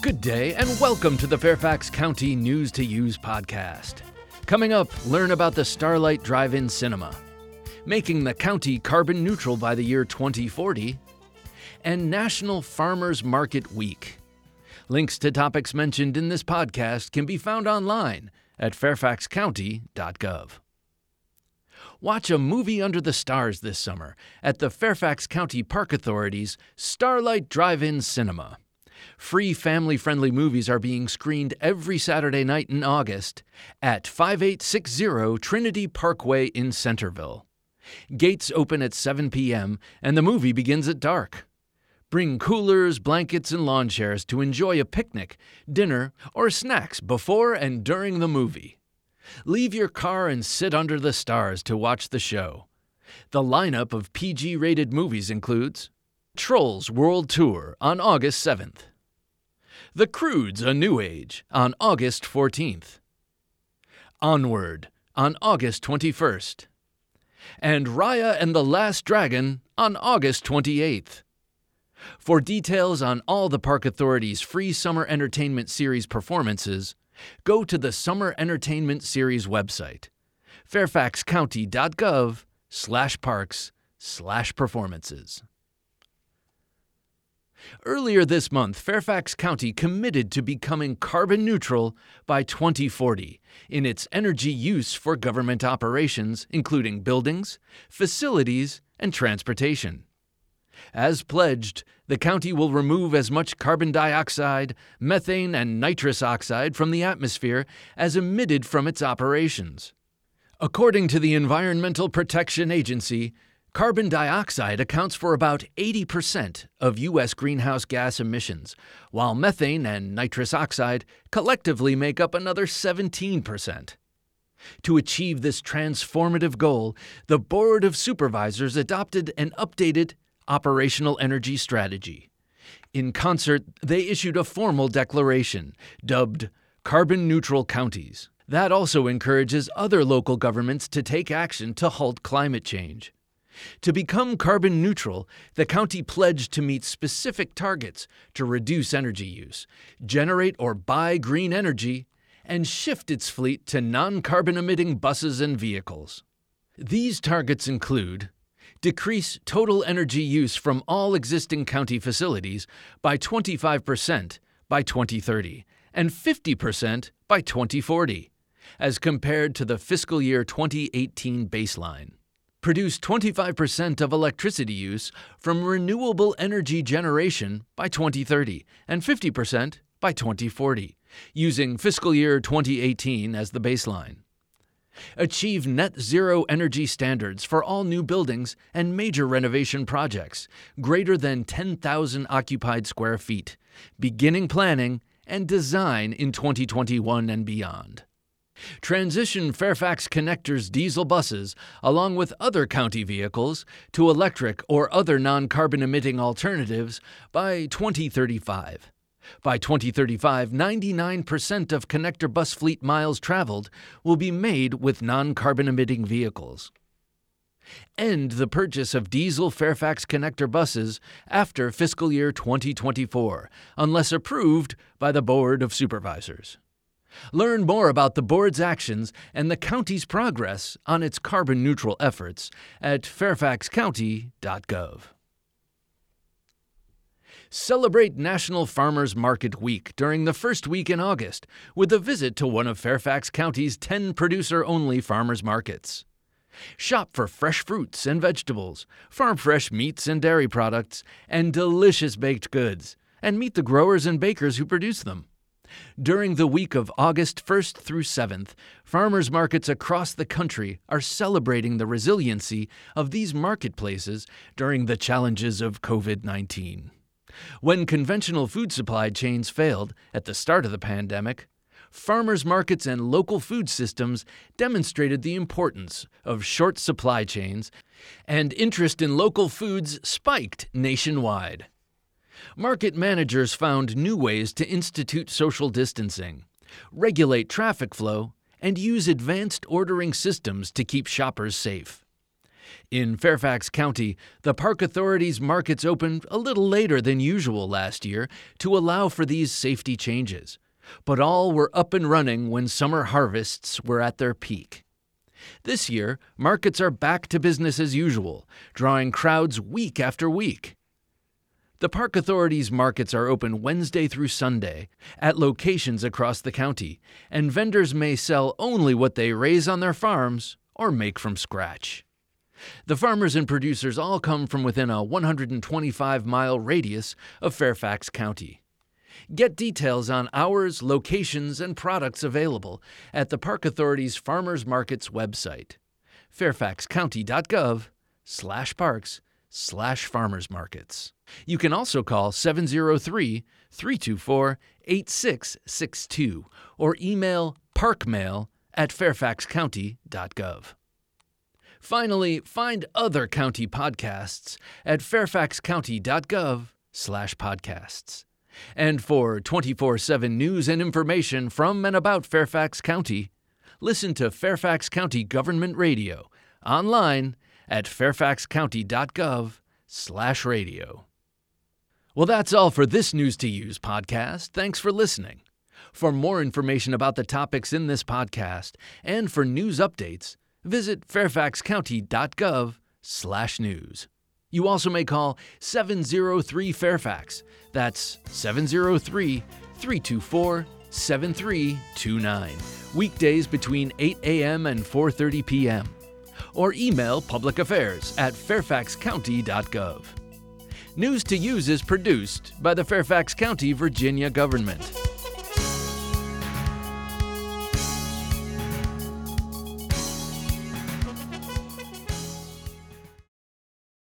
Good day, and welcome to the Fairfax County News to Use podcast. Coming up, learn about the Starlight Drive In Cinema, making the county carbon neutral by the year 2040, and National Farmers Market Week. Links to topics mentioned in this podcast can be found online at fairfaxcounty.gov. Watch a movie under the stars this summer at the Fairfax County Park Authority's Starlight Drive In Cinema. Free family friendly movies are being screened every Saturday night in August at 5860 Trinity Parkway in Centreville. Gates open at 7 p.m., and the movie begins at dark. Bring coolers, blankets, and lawn chairs to enjoy a picnic, dinner, or snacks before and during the movie. Leave your car and sit under the stars to watch the show. The lineup of PG rated movies includes Trolls World Tour on August 7th, The Croods A New Age on August 14th, Onward on August 21st, and Raya and the Last Dragon on August 28th. For details on all the Park Authority's free Summer Entertainment Series performances, go to the Summer Entertainment Series website, fairfaxcounty.gov slash parks slash performances. Earlier this month, Fairfax County committed to becoming carbon neutral by 2040 in its energy use for government operations, including buildings, facilities, and transportation. As pledged, the county will remove as much carbon dioxide, methane, and nitrous oxide from the atmosphere as emitted from its operations. According to the Environmental Protection Agency, carbon dioxide accounts for about 80% of U.S. greenhouse gas emissions, while methane and nitrous oxide collectively make up another 17%. To achieve this transformative goal, the Board of Supervisors adopted an updated operational energy strategy. In concert, they issued a formal declaration dubbed Carbon Neutral Counties. That also encourages other local governments to take action to halt climate change. To become carbon neutral, the county pledged to meet specific targets to reduce energy use, generate or buy green energy, and shift its fleet to non carbon emitting buses and vehicles. These targets include decrease total energy use from all existing county facilities by 25% by 2030 and 50% by 2040, as compared to the fiscal year 2018 baseline. Produce 25% of electricity use from renewable energy generation by 2030 and 50% by 2040, using fiscal year 2018 as the baseline achieve net zero energy standards for all new buildings and major renovation projects greater than 10,000 occupied square feet, beginning planning and design in 2021 and beyond. Transition Fairfax Connector's diesel buses, along with other county vehicles, to electric or other non carbon emitting alternatives by 2035 by 2035, 99% of connector bus fleet miles traveled will be made with non carbon emitting vehicles. End the purchase of diesel Fairfax connector buses after fiscal year 2024, unless approved by the Board of Supervisors. Learn more about the board's actions and the county's progress on its carbon neutral efforts at fairfaxcounty.gov. Celebrate National Farmers Market Week during the first week in August with a visit to one of Fairfax County's 10 producer only farmers markets. Shop for fresh fruits and vegetables, farm fresh meats and dairy products, and delicious baked goods, and meet the growers and bakers who produce them. During the week of August 1st through 7th, farmers markets across the country are celebrating the resiliency of these marketplaces during the challenges of COVID 19. When conventional food supply chains failed at the start of the pandemic, farmers markets and local food systems demonstrated the importance of short supply chains, and interest in local foods spiked nationwide. Market managers found new ways to institute social distancing, regulate traffic flow, and use advanced ordering systems to keep shoppers safe. In Fairfax County, the Park Authority's markets opened a little later than usual last year to allow for these safety changes, but all were up and running when summer harvests were at their peak. This year, markets are back to business as usual, drawing crowds week after week. The Park Authority's markets are open Wednesday through Sunday at locations across the county, and vendors may sell only what they raise on their farms or make from scratch. The farmers and producers all come from within a 125 mile radius of Fairfax County. Get details on hours, locations, and products available at the Park Authority's Farmers Markets website, fairfaxcounty.gov slash farmers markets. You can also call 703 324 8662 or email parkmail at fairfaxcounty.gov. Finally, find other county podcasts at fairfaxcounty.gov slash podcasts. And for 24 7 news and information from and about Fairfax County, listen to Fairfax County Government Radio online at fairfaxcounty.gov slash radio. Well, that's all for this News to Use podcast. Thanks for listening. For more information about the topics in this podcast and for news updates, visit fairfaxcounty.gov slash news. You also may call 703 Fairfax. That's 703 324 7329. Weekdays between 8 a.m. and 4:30 p.m. Or email public affairs at fairfaxcounty.gov. News to Use is produced by the Fairfax County, Virginia government.